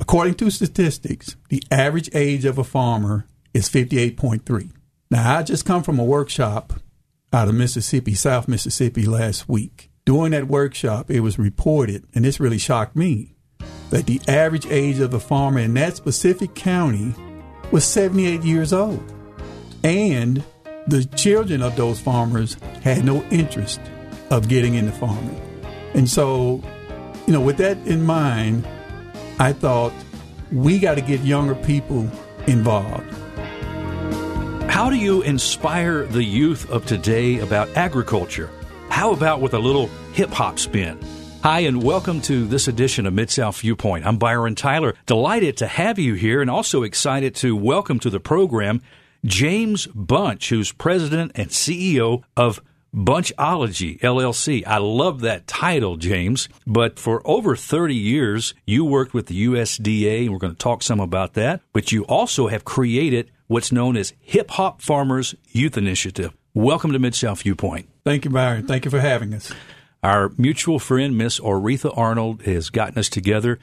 According to statistics, the average age of a farmer is 58.3. Now, I just come from a workshop out of Mississippi, South Mississippi, last week. During that workshop, it was reported, and this really shocked me, that the average age of a farmer in that specific county was 78 years old. And the children of those farmers had no interest of getting into farming. And so, you know, with that in mind, I thought we got to get younger people involved. How do you inspire the youth of today about agriculture? How about with a little hip hop spin? Hi, and welcome to this edition of Mid South Viewpoint. I'm Byron Tyler. Delighted to have you here and also excited to welcome to the program James Bunch, who's president and CEO of Bunchology LLC. I love that title, James. But for over 30 years, you worked with the USDA, and we're going to talk some about that. But you also have created what's known as Hip Hop Farmers Youth Initiative. Welcome to Mid South Viewpoint. Thank you, Byron. Thank you for having us. Our mutual friend, Miss Oretha Arnold, has gotten us together.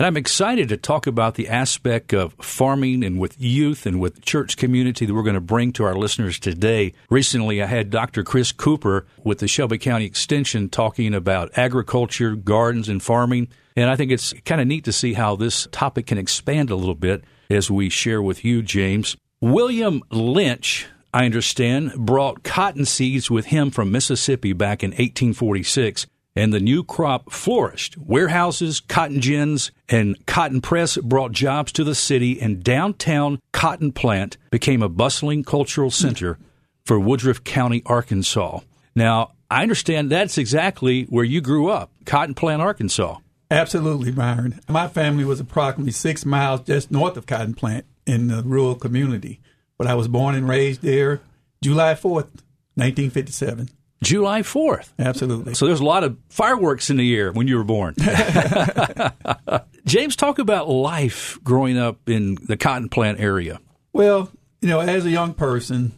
And I'm excited to talk about the aspect of farming and with youth and with church community that we're going to bring to our listeners today. Recently, I had Dr. Chris Cooper with the Shelby County Extension talking about agriculture, gardens, and farming. And I think it's kind of neat to see how this topic can expand a little bit as we share with you, James. William Lynch I understand, brought cotton seeds with him from Mississippi back in 1846, and the new crop flourished. Warehouses, cotton gins, and cotton press brought jobs to the city, and downtown Cotton Plant became a bustling cultural center for Woodruff County, Arkansas. Now, I understand that's exactly where you grew up, Cotton Plant, Arkansas. Absolutely, Byron. My family was approximately six miles just north of Cotton Plant in the rural community but I was born and raised there July 4th, 1957. July 4th. Absolutely. So there's a lot of fireworks in the air when you were born. James, talk about life growing up in the cotton plant area. Well, you know, as a young person,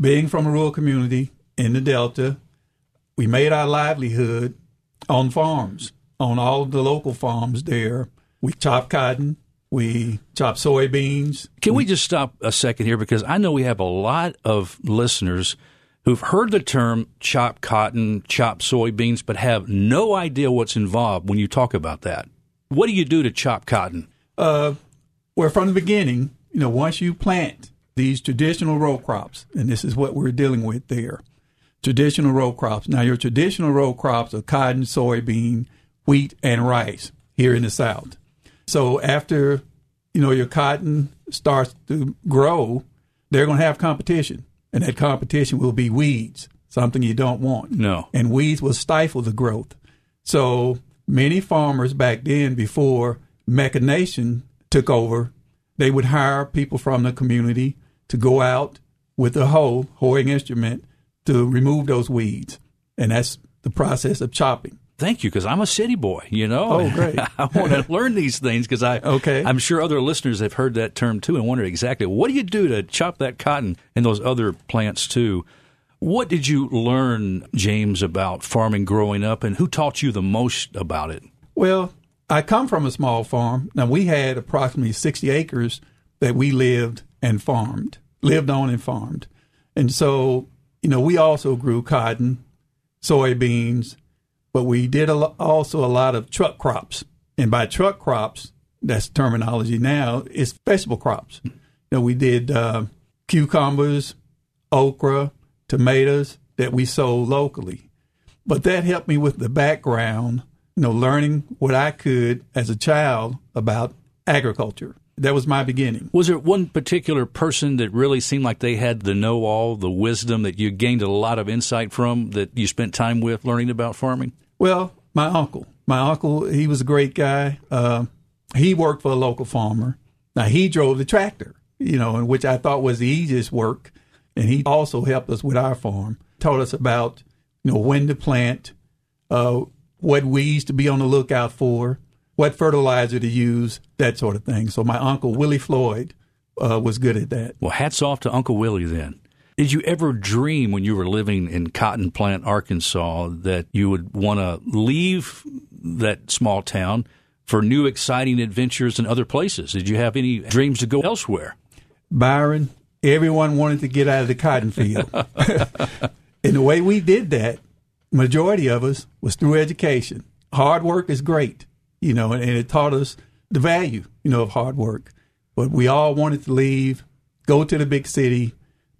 being from a rural community in the Delta, we made our livelihood on farms, on all of the local farms there. We chopped cotton, we chop soybeans. Can we just stop a second here? Because I know we have a lot of listeners who've heard the term chop cotton, chop soybeans, but have no idea what's involved when you talk about that. What do you do to chop cotton? Uh, well, from the beginning, you know, once you plant these traditional row crops, and this is what we're dealing with there traditional row crops. Now, your traditional row crops are cotton, soybean, wheat, and rice here in the South. So after you know your cotton starts to grow, they're going to have competition, and that competition will be weeds, something you don't want. No, and weeds will stifle the growth. So many farmers back then, before mechanization took over, they would hire people from the community to go out with a hoe, hoeing instrument, to remove those weeds, and that's the process of chopping thank you because I'm a city boy. You know, oh great, I want to learn these things because I okay. I'm sure other listeners have heard that term too and wondered exactly what do you do to chop that cotton and those other plants too. What did you learn, James, about farming growing up, and who taught you the most about it? Well, I come from a small farm. Now we had approximately 60 acres that we lived and farmed, lived on and farmed, and so you know we also grew cotton, soybeans, but we did a lo- also a lot of truck crops. And by truck crops, that's terminology now, it's vegetable crops. You know, we did uh, cucumbers, okra, tomatoes that we sold locally. But that helped me with the background, you know, learning what I could as a child about agriculture. That was my beginning. Was there one particular person that really seemed like they had the know all, the wisdom that you gained a lot of insight from that you spent time with learning about farming? Well, my uncle. My uncle, he was a great guy. Uh, he worked for a local farmer. Now, he drove the tractor, you know, which I thought was the easiest work. And he also helped us with our farm, taught us about, you know, when to plant, uh, what weeds to be on the lookout for, what fertilizer to use, that sort of thing. So my uncle, Willie Floyd, uh, was good at that. Well, hats off to Uncle Willie then. Did you ever dream when you were living in Cotton Plant, Arkansas, that you would want to leave that small town for new exciting adventures in other places? Did you have any dreams to go elsewhere? Byron, everyone wanted to get out of the cotton field. and the way we did that, majority of us was through education. Hard work is great, you know, and it taught us the value, you know, of hard work. But we all wanted to leave, go to the big city,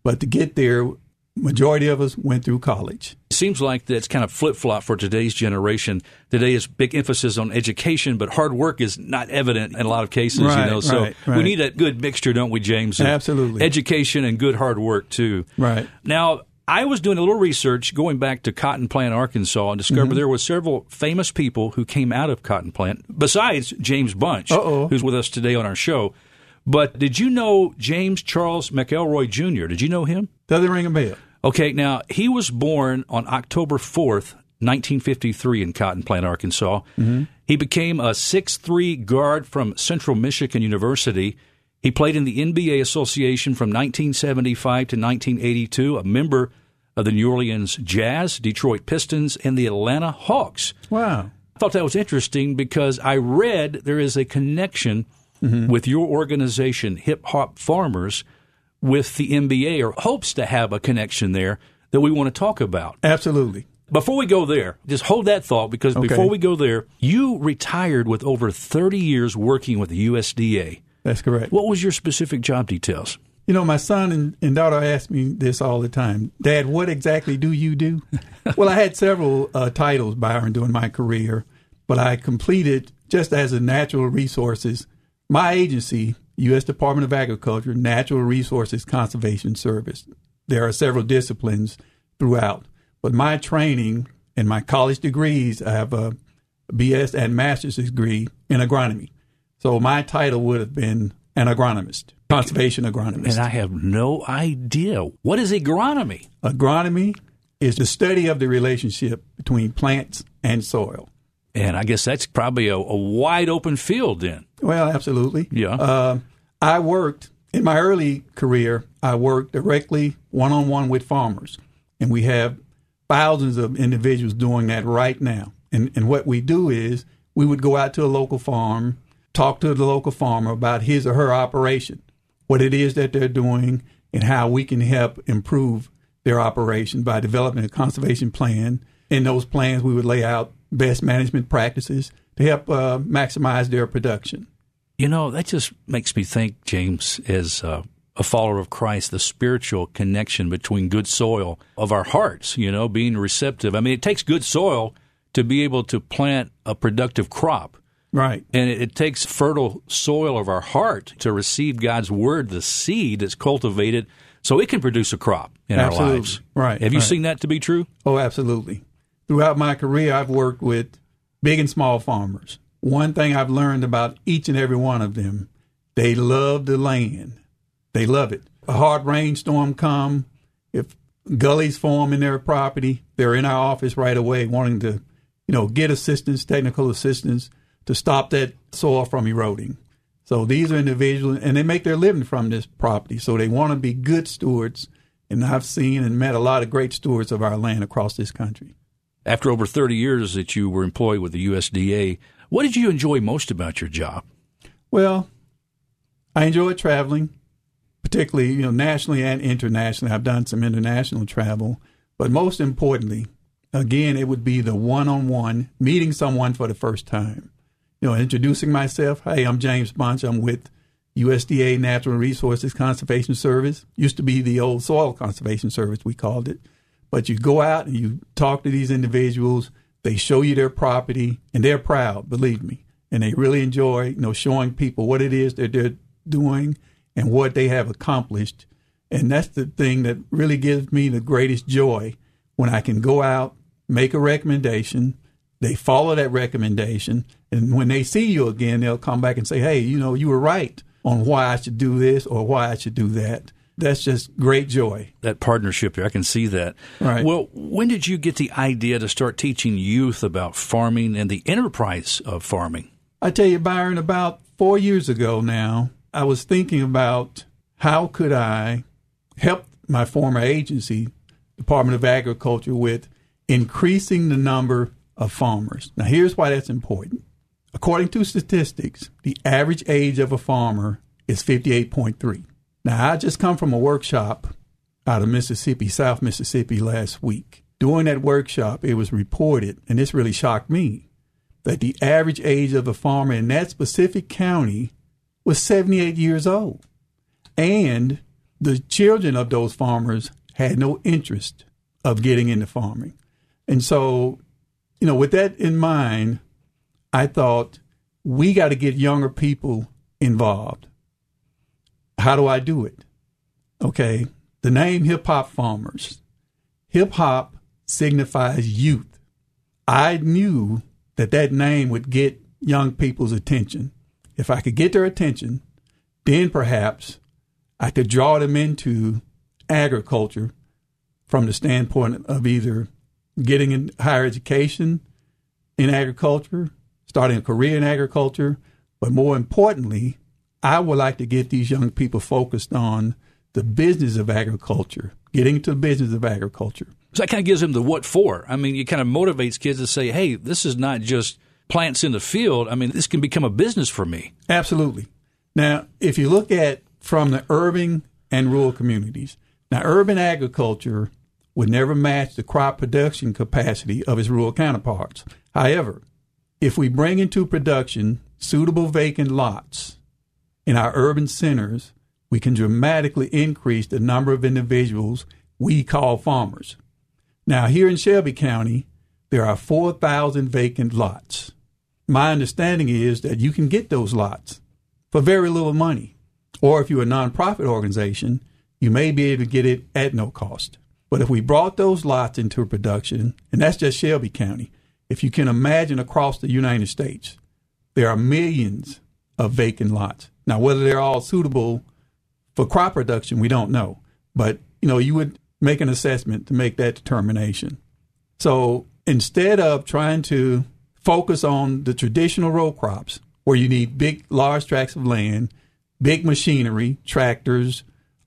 but to get there, majority of us went through college. It seems like that's kind of flip flop for today's generation. Today is big emphasis on education, but hard work is not evident in a lot of cases. Right, you know, so right, right. we need that good mixture, don't we, James? Absolutely. Education and good hard work too. Right. Now, I was doing a little research going back to Cotton Plant, Arkansas, and discovered Mm-hmm. there were several famous people who came out of Cotton Plant, besides James Bunch, Uh-oh. who's with us today on our show. But did you know James Charles McElroy Jr.? Did you know him? Doesn't ring a bell. Okay, now he was born on October 4th, 1953, in Cotton Plant, Arkansas. Mm-hmm. He became a 6'3 guard from Central Michigan University. He played in the NBA Association from 1975 to 1982, a member of the New Orleans Jazz, Detroit Pistons, and the Atlanta Hawks. Wow. I thought that was interesting because I read there is a connection with your organization, Hip Hop Farmers, with the NBA, or hopes to have a connection there that we want to talk about. Absolutely. Before we go there, just hold that thought because Okay. before we go there, you retired with over 30 years working with the USDA. That's correct. What was your specific job details? You know, my son and, and daughter ask me this all the time. Dad, what exactly do you do? well, I had several uh, titles, Byron, during my career, but I completed just as a natural resources. My agency, U.S. Department of Agriculture, Natural Resources Conservation Service. There are several disciplines throughout, but my training and my college degrees, I have a BS and master's degree in agronomy. So my title would have been an agronomist, conservation agronomist. And I have no idea. What is agronomy? Agronomy is the study of the relationship between plants and soil. And I guess that's probably a, a wide open field then. Well, absolutely. Yeah. Uh, I worked in my early career. I worked directly one on one with farmers, and we have thousands of individuals doing that right now. And and what we do is we would go out to a local farm, talk to the local farmer about his or her operation, what it is that they're doing, and how we can help improve their operation by developing a conservation plan. In those plans, we would lay out best management practices to help uh, maximize their production. You know, that just makes me think, James, as uh, a follower of Christ, the spiritual connection between good soil of our hearts, you know, being receptive. I mean, it takes good soil to be able to plant a productive crop. Right. And it, it takes fertile soil of our heart to receive God's word, the seed that's cultivated, so it can produce a crop in Absolutely. our lives. Right, Have you right. seen that to be true? Oh, absolutely. Throughout my career, I've worked with big and small farmers. One thing I've learned about each and every one of them, they love the land. They love it. A hard rainstorm come, if gullies form in their property, they're in our office right away wanting to, you know, get assistance, technical assistance to stop that soil from eroding. So these are individuals, and they make their living from this property. So they want to be good stewards. And I've seen and met a lot of great stewards of our land across this country. After over 30 years that you were employed with the USDA, what did you enjoy most about your job? Well, I enjoy traveling, particularly you know nationally and internationally. I've done some international travel, but most importantly, again, it would be the one-on-one meeting someone for the first time. You know, introducing myself. Hey, I'm James Bunch. I'm with USDA Natural Resources Conservation Service. Used to be the old Soil Conservation Service, we called it. But you go out and you talk to these individuals. They show you their property, and they're proud. Believe me, and they really enjoy you know showing people what it is that they're doing and what they have accomplished. And that's the thing that really gives me the greatest joy when I can go out, make a recommendation, they follow that recommendation, and when they see you again, they'll come back and say, "Hey, you know, you were right on why I should do this or why I should do that." That's just great joy. that partnership there. I can see that. Right. Well, when did you get the idea to start teaching youth about farming and the enterprise of farming? I tell you, Byron, about four years ago now, I was thinking about how could I help my former agency, Department of Agriculture, with increasing the number of farmers. Now, here's why that's important. according to statistics, the average age of a farmer is 58.3. Now, I just come from a workshop out of Mississippi, South Mississippi, last week. During that workshop, it was reported, and this really shocked me, that the average age of a farmer in that specific county was 78 years old. And the children of those farmers had no interest of getting into farming. And so, you know, with that in mind, I thought we got to get younger people involved. How do I do it? Okay, the name Hip Hop Farmers. Hip hop signifies youth. I knew that that name would get young people's attention. If I could get their attention, then perhaps I could draw them into agriculture from the standpoint of either getting in higher education in agriculture, starting a career in agriculture, but more importantly, I would like to get these young people focused on the business of agriculture, getting into the business of agriculture. So that kind of gives them the what for. I mean, it kind of motivates kids to say, hey, this is not just plants in the field. I mean, this can become a business for me. Absolutely. Now, if you look at from the urban and rural communities, now urban agriculture would never match the crop production capacity of its rural counterparts. However, if we bring into production suitable vacant lots in our urban centers, we can dramatically increase the number of individuals we call farmers. Now, here in Shelby County, there are 4,000 vacant lots. My understanding is that you can get those lots for very little money. Or if you're a nonprofit organization, you may be able to get it at no cost. But if we brought those lots into production, and that's just Shelby County, if you can imagine across the United States, there are millions of vacant lots. Now, whether they're all suitable for crop production, we don't know. But, you know, you would make an assessment to make that determination. So instead of trying to focus on the traditional row crops, where you need big, large tracts of land, big machinery, tractors,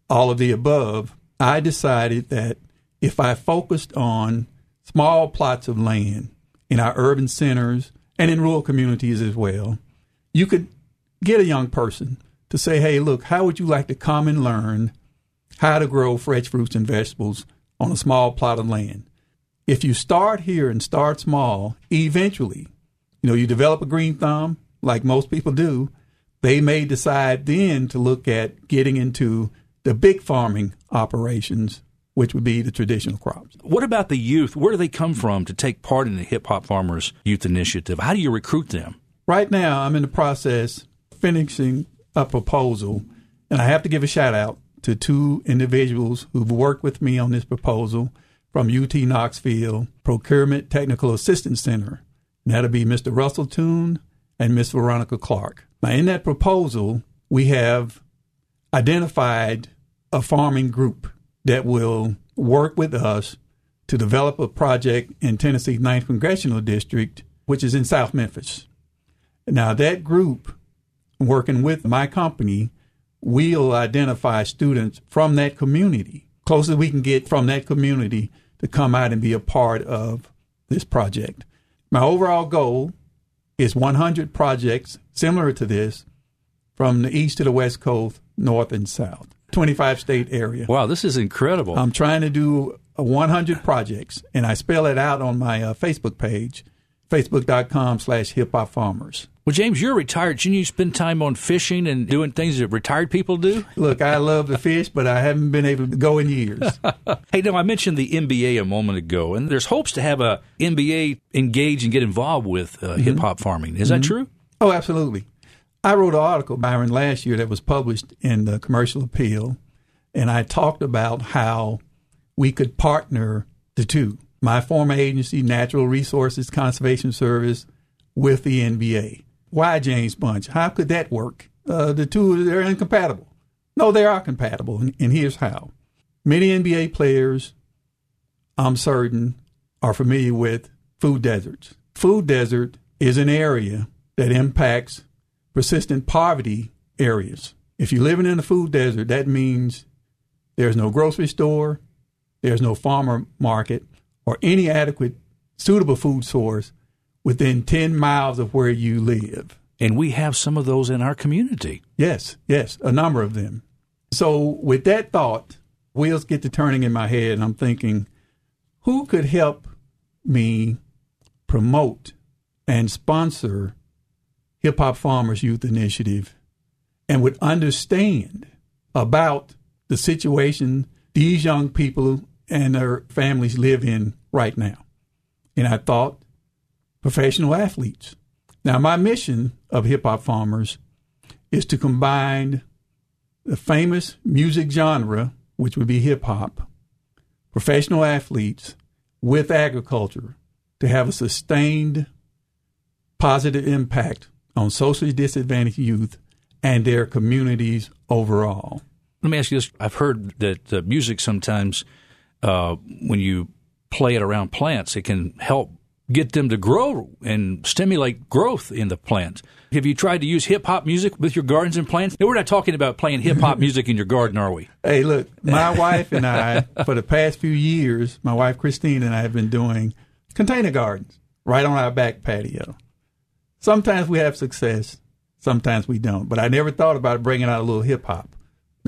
all of the above, I decided that if I focused on small plots of land in our urban centers and in rural communities as well, you could get a young person to say, hey, look, how would you like to come and learn how to grow fresh fruits and vegetables on a small plot of land? If you start here and start small, eventually, you know, you develop a green thumb, like most people do, they may decide then to look at getting into the big farming operations, which would be the traditional crops. What about the youth? Where do they come from to take part in the Hip Hop Farmers Youth Initiative? How do you recruit them? Right now, I'm in the process finishing a proposal, and I have to give a shout out to two individuals who've worked with me on this proposal from UT Knoxville Procurement Technical Assistance Center. And that'll be Mr. Russell Toon and Miss Veronica Clark. Now, in that proposal, we have identified a farming group that will work with us to develop a project in Tennessee's 9th Congressional District, which is in South Memphis. Now, that group working with my company, we'll identify students from that community, closest we can get from that community to come out and be a part of this project. My overall goal is 100 projects similar to this from the east to the west coast, north and south, 25 state area. Wow, this is incredible. I'm trying to do 100 projects, and I spell it out on my uh, Facebook page, facebook.com slash hip hop farmers. Well, James, you're retired. Shouldn't you spend time on fishing and doing things that retired people do? Look, I love to fish, but I haven't been able to go in years. hey, now I mentioned the NBA a moment ago, and there's hopes to have a NBA engage and get involved with uh, mm-hmm. hip hop farming. Is mm-hmm. that true? Oh, absolutely. I wrote an article, Byron, last year that was published in the Commercial Appeal, and I talked about how we could partner the two. My former agency, Natural Resources Conservation Service, with the NBA why James Bunch? How could that work? Uh, the two they're incompatible. No, they are compatible, and here's how. Many NBA players, I'm certain, are familiar with food deserts. Food desert is an area that impacts persistent poverty areas. If you're living in a food desert, that means there's no grocery store, there's no farmer market, or any adequate, suitable food source within 10 miles of where you live. And we have some of those in our community. Yes, yes, a number of them. So, with that thought, wheels get to turning in my head, and I'm thinking, who could help me promote and sponsor Hip Hop Farmers Youth Initiative and would understand about the situation these young people and their families live in right now? And I thought, professional athletes. Now, my mission of Hip Hop Farmers is to combine the famous music genre, which would be hip hop, professional athletes, with agriculture to have a sustained positive impact on socially disadvantaged youth and their communities overall. Let me ask you this. I've heard that uh, music sometimes, uh, when you play it around plants, it can help get them to grow and stimulate growth in the plant. Have you tried to use hip hop music with your gardens and plants? we're not talking about playing hip hop music in your garden, are we? Hey, look, my wife and I, for the past few years, my wife Christine and I have been doing container gardens right on our back patio. Sometimes we have success, sometimes we don't. But I never thought about bringing out a little hip hop.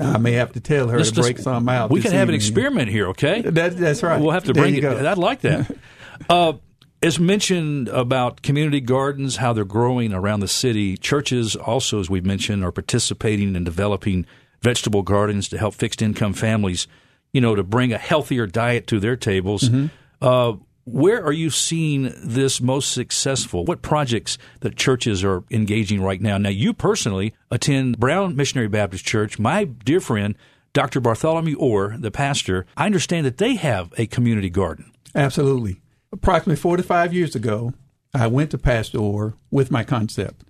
I may have to tell her let's to break some out. We can have an experiment here, okay? That, that's right. We'll have to bring it. Go. I'd like that. uh, as mentioned about community gardens, how they're growing around the city, churches also, as we've mentioned, are participating in developing vegetable gardens to help fixed income families, you know, to bring a healthier diet to their tables. Mm-hmm. Uh, where are you seeing this most successful? What projects that churches are engaging right now? Now, you personally attend Brown Missionary Baptist Church. My dear friend, Dr. Bartholomew Orr, the pastor, I understand that they have a community garden. Absolutely. Approximately 45 years ago, I went to Pastor Orr with my concept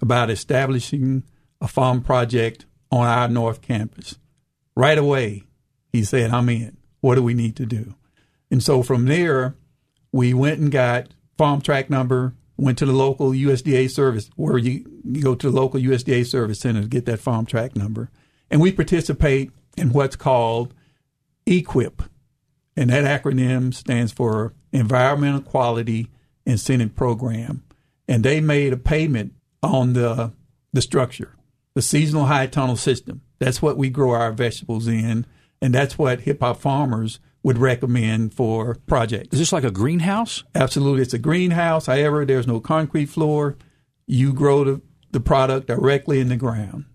about establishing a farm project on our North Campus. Right away, he said, I'm in. What do we need to do? And so from there, we went and got farm tract number, went to the local USDA service where you, you go to the local USDA service center to get that farm tract number. And we participate in what's called EQIP. And that acronym stands for Environmental Quality Incentive Program. And they made a payment on the the structure, the seasonal high tunnel system. That's what we grow our vegetables in, and that's what hip hop farmers would recommend for projects. Is this like a greenhouse? Absolutely. It's a greenhouse. However, there's no concrete floor. You grow the, the product directly in the ground.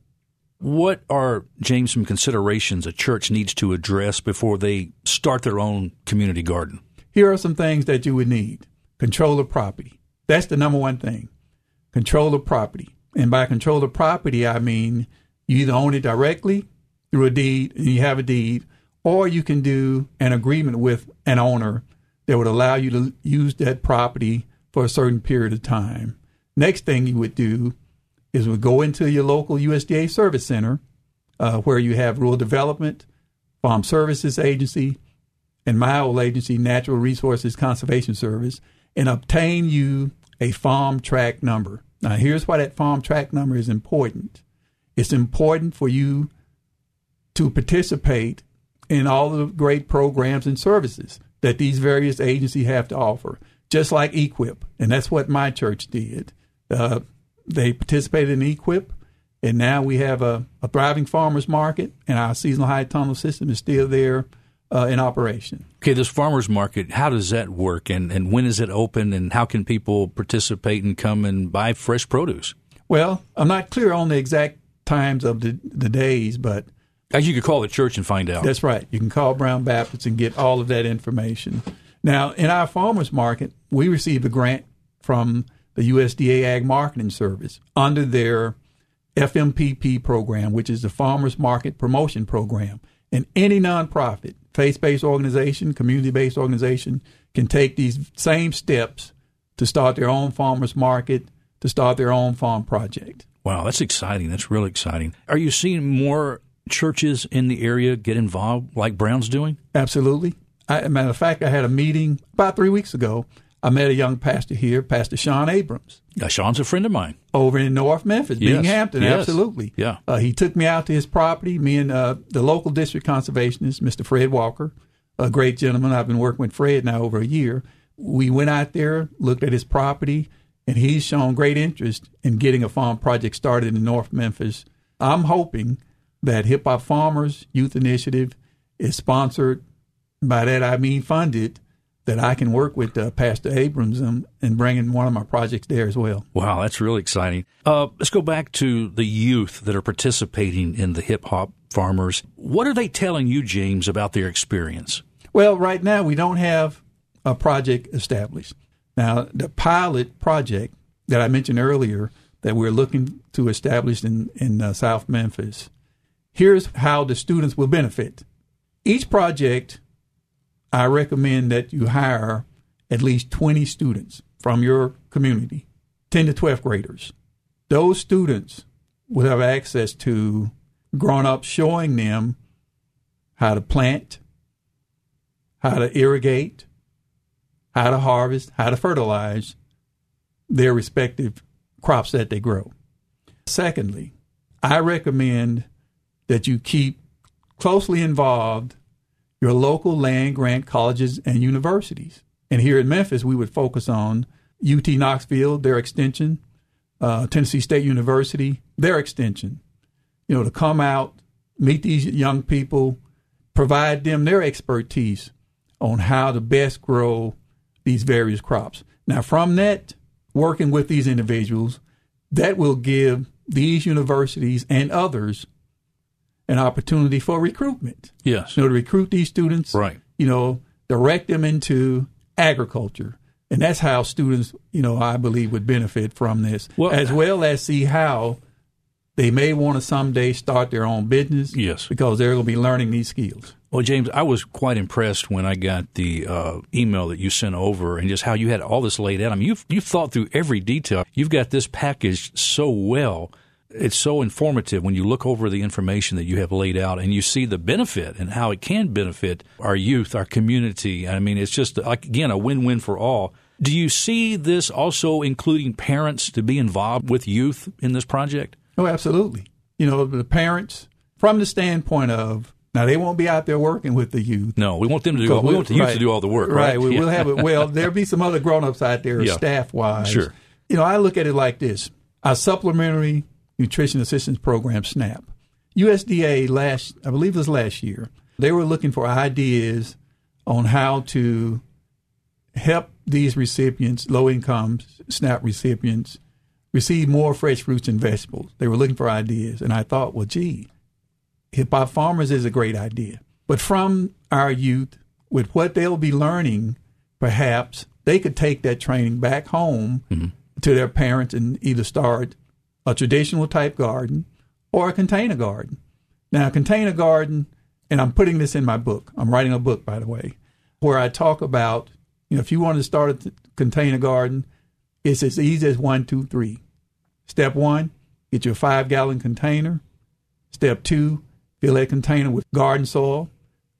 What are, James, some considerations a church needs to address before they start their own community garden? Here are some things that you would need control of property. That's the number one thing. Control of property. And by control of property, I mean you either own it directly through a deed and you have a deed, or you can do an agreement with an owner that would allow you to use that property for a certain period of time. Next thing you would do is would go into your local USDA service center uh, where you have rural development, farm services agency, and my old agency, Natural Resources Conservation Service, and obtain you a farm tract number. Now, here's why that farm tract number is important. It's important for you to participate in all the great programs and services that these various agencies have to offer, just like EQIP. And that's what my church did. Uh, they participated in EQIP, and now we have a, a, thriving farmers market, and our seasonal high tunnel system is still there uh, in operation. Okay, this farmers market, how does that work, and, and when is it open, and how can people participate and come and buy fresh produce? Well, I'm not clear on the exact times of the, the days, but you could call the church and find out. That's right. You can call Brown Baptist and get all of that information. Now, in our farmers market, we received a grant from the USDA Ag Marketing Service under their FMPP program, which is the Farmers Market Promotion Program. And any nonprofit, faith based organization, community based organization can take these same steps to start their own farmers market, to start their own farm project. Wow, that's exciting. That's really exciting. Are you seeing more churches in the area get involved like Brown's doing? Absolutely. I, matter of fact, I had a meeting about three weeks ago. I met a young pastor here, Pastor Sean Abrams. Sean's a friend of mine. Over in North Memphis, yes. Binghampton, yes. absolutely. Yeah. Uh, he took me out to his property, me and uh, the local district conservationist, Mr. Fred Walker, a great gentleman. I've been working with Fred now over a year. we went out there, looked at his property, and he's shown great interest in getting a farm project started in North Memphis. I'm hoping that Hip Hop Farmers Youth Initiative is sponsored. By that I mean funded that I can work with uh, Pastor Abrams and, and bring in one of my projects there as well. Wow, that's really exciting. Uh, let's go back to the youth that are participating in the hip hop farmers. What are they telling you, James, about their experience? Well, right now we don't have a project established. Now, the pilot project that I mentioned earlier that we're looking to establish in, in uh, South Memphis, here's how the students will benefit. Each project I recommend that you hire at least 20 students from your community, 10 to 12th graders. Those students will have access to grown up showing them how to plant, how to irrigate, how to harvest, how to fertilize their respective crops that they grow. Secondly, I recommend that you keep closely involved your local land grant colleges and universities. And here in Memphis, we would focus on UT Knoxville, their extension, uh, Tennessee State University, their extension. You know, to come out, meet these young people, provide them their expertise on how to best grow these various crops. Now, from that, working with these individuals, that will give these universities and others an opportunity for recruitment. Yes. You know, to recruit these students. Right. You know, direct them into agriculture. And that's how students, you know, I believe would benefit from this, well, as well as see how they may want to someday start their own business. Yes. Because they're going to be learning these skills. Well, James, I was quite impressed when I got the uh, email that you sent over, and just how you had all this laid out. I mean, you've you've thought through every detail. You've got this packaged so well it's so informative when you look over the information that you have laid out and you see the benefit and how it can benefit our youth, our community. I mean, it's just like again a win-win for all. Do you see this also including parents to be involved with youth in this project? Oh, absolutely. You know, the parents from the standpoint of now they won't be out there working with the youth. No, we want them to do. All, we want the youth right, to do all the work. Right. right. We, will have it. Well, there'll be some other grown-ups out there, yeah. staff-wise. Sure. You know, I look at it like this: our supplementary Nutrition Assistance Program, SNAP. USDA last, I believe it was last year, they were looking for ideas on how to help these recipients, low income SNAP recipients, receive more fresh fruits and vegetables. They were looking for ideas. And I thought, well, gee, hip hop farmers is a great idea. But from our youth, with what they'll be learning, perhaps they could take that training back home mm-hmm. to their parents and either start a traditional type garden or a container garden. Now, a container garden, and I'm putting this in my book. I'm writing a book, by the way, where I talk about, you know, if you want to start a container garden, it's as easy as one, two, three. Step one, get your five gallon container. Step two, fill that container with garden soil.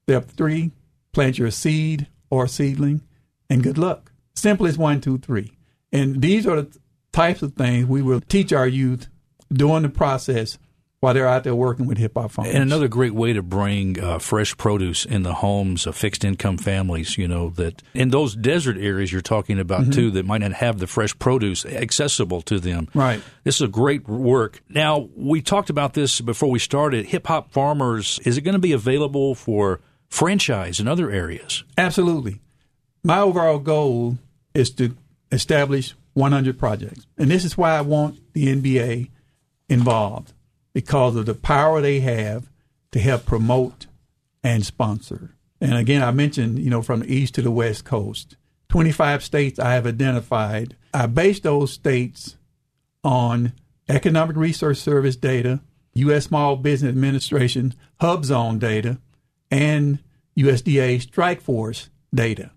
Step three, plant your seed or seedling, and good luck. Simple as one, two, three. And these are the types of things we will teach our youth during the process while they're out there working with hip hop farmers. And another great way to bring uh, fresh produce in the homes of fixed income families, you know, that in those desert areas you're talking about mm-hmm. too, that might not have the fresh produce accessible to them. Right. This is a great work. Now, we talked about this before we started. Hip hop farmers, is it going to be available for franchise in other areas? Absolutely. My overall goal is to establish 100 projects. And this is why I want the NBA involved because of the power they have to help promote and sponsor. And again, I mentioned, you know, from the east to the west coast, 25 states I have identified. I base those states on Economic Research Service data, U.S. Small Business Administration HubZone data, and USDA Strike Force data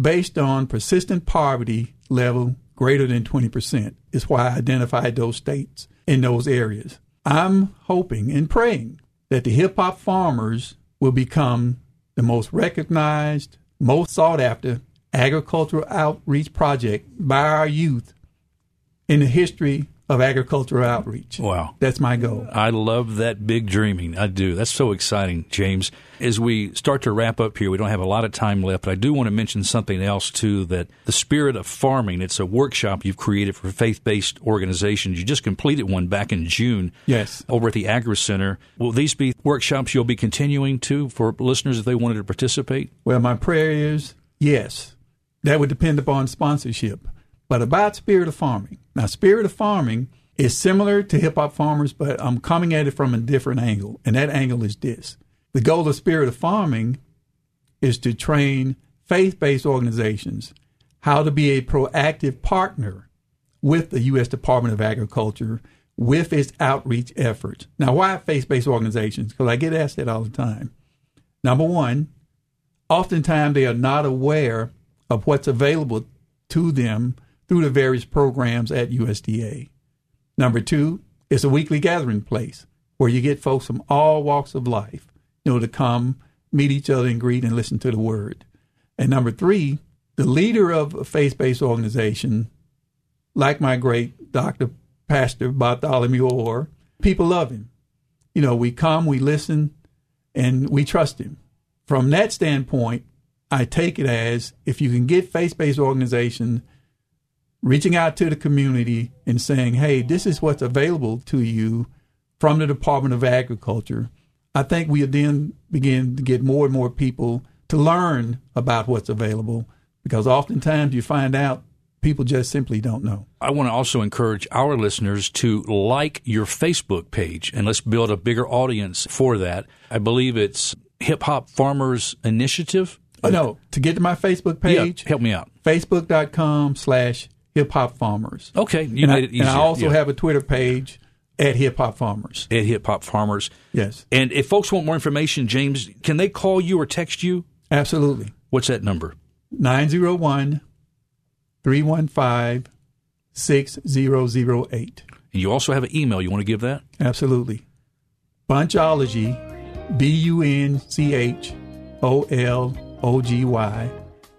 based on persistent poverty level greater than 20% is why I identified those states in those areas. I'm hoping and praying that the hip hop farmers will become the most recognized, most sought after agricultural outreach project by our youth in the history of agricultural outreach. Wow. That's my goal. I love that big dreaming. I do. That's so exciting, James. As we start to wrap up here, we don't have a lot of time left, but I do want to mention something else too that the spirit of farming, it's a workshop you've created for faith based organizations. You just completed one back in June. Yes. Over at the Agri Center. Will these be workshops you'll be continuing to for listeners if they wanted to participate? Well, my prayer is yes. That would depend upon sponsorship. But about spirit of farming. Now, spirit of farming is similar to hip hop farmers, but I'm coming at it from a different angle. And that angle is this the goal of spirit of farming is to train faith based organizations how to be a proactive partner with the U.S. Department of Agriculture with its outreach efforts. Now, why faith based organizations? Because I get asked that all the time. Number one, oftentimes they are not aware of what's available to them through the various programs at USDA. Number two, it's a weekly gathering place where you get folks from all walks of life, you know, to come meet each other and greet and listen to the word. And number three, the leader of a faith-based organization, like my great Dr. Pastor Bartholomew Orr, people love him. You know, we come, we listen, and we trust him. From that standpoint, I take it as if you can get faith-based organization reaching out to the community and saying, hey, this is what's available to you from the Department of Agriculture, I think we then begin to get more and more people to learn about what's available because oftentimes you find out people just simply don't know. I want to also encourage our listeners to like your Facebook page and let's build a bigger audience for that. I believe it's Hip Hop Farmers Initiative. Oh, no, to get to my Facebook page, yeah, help me out. Facebook.com slash hip hop farmers. Okay, you and made I, it easier. And I also yeah. have a Twitter page at Hip Hop Farmers. At Hip Hop Farmers. Yes. And if folks want more information, James, can they call you or text you? Absolutely. What's that number? 901 315 6008. And you also have an email. You want to give that? Absolutely. Bunchology, B U N C H O L O G Y,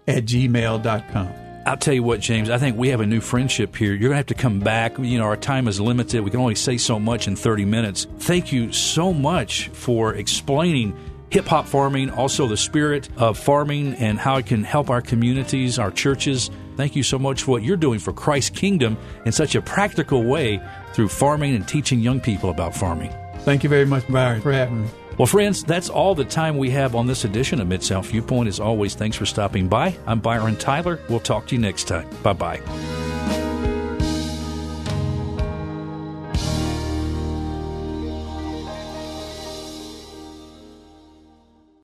at gmail.com. I'll tell you what, James, I think we have a new friendship here. You're going to have to come back. You know, our time is limited. We can only say so much in 30 minutes. Thank you so much for explaining hip hop farming, also the spirit of farming and how it can help our communities, our churches. Thank you so much for what you're doing for Christ's kingdom in such a practical way through farming and teaching young people about farming. Thank you very much, Byron, for having me. Well, friends, that's all the time we have on this edition of Mid South Viewpoint. As always, thanks for stopping by. I'm Byron Tyler. We'll talk to you next time. Bye bye.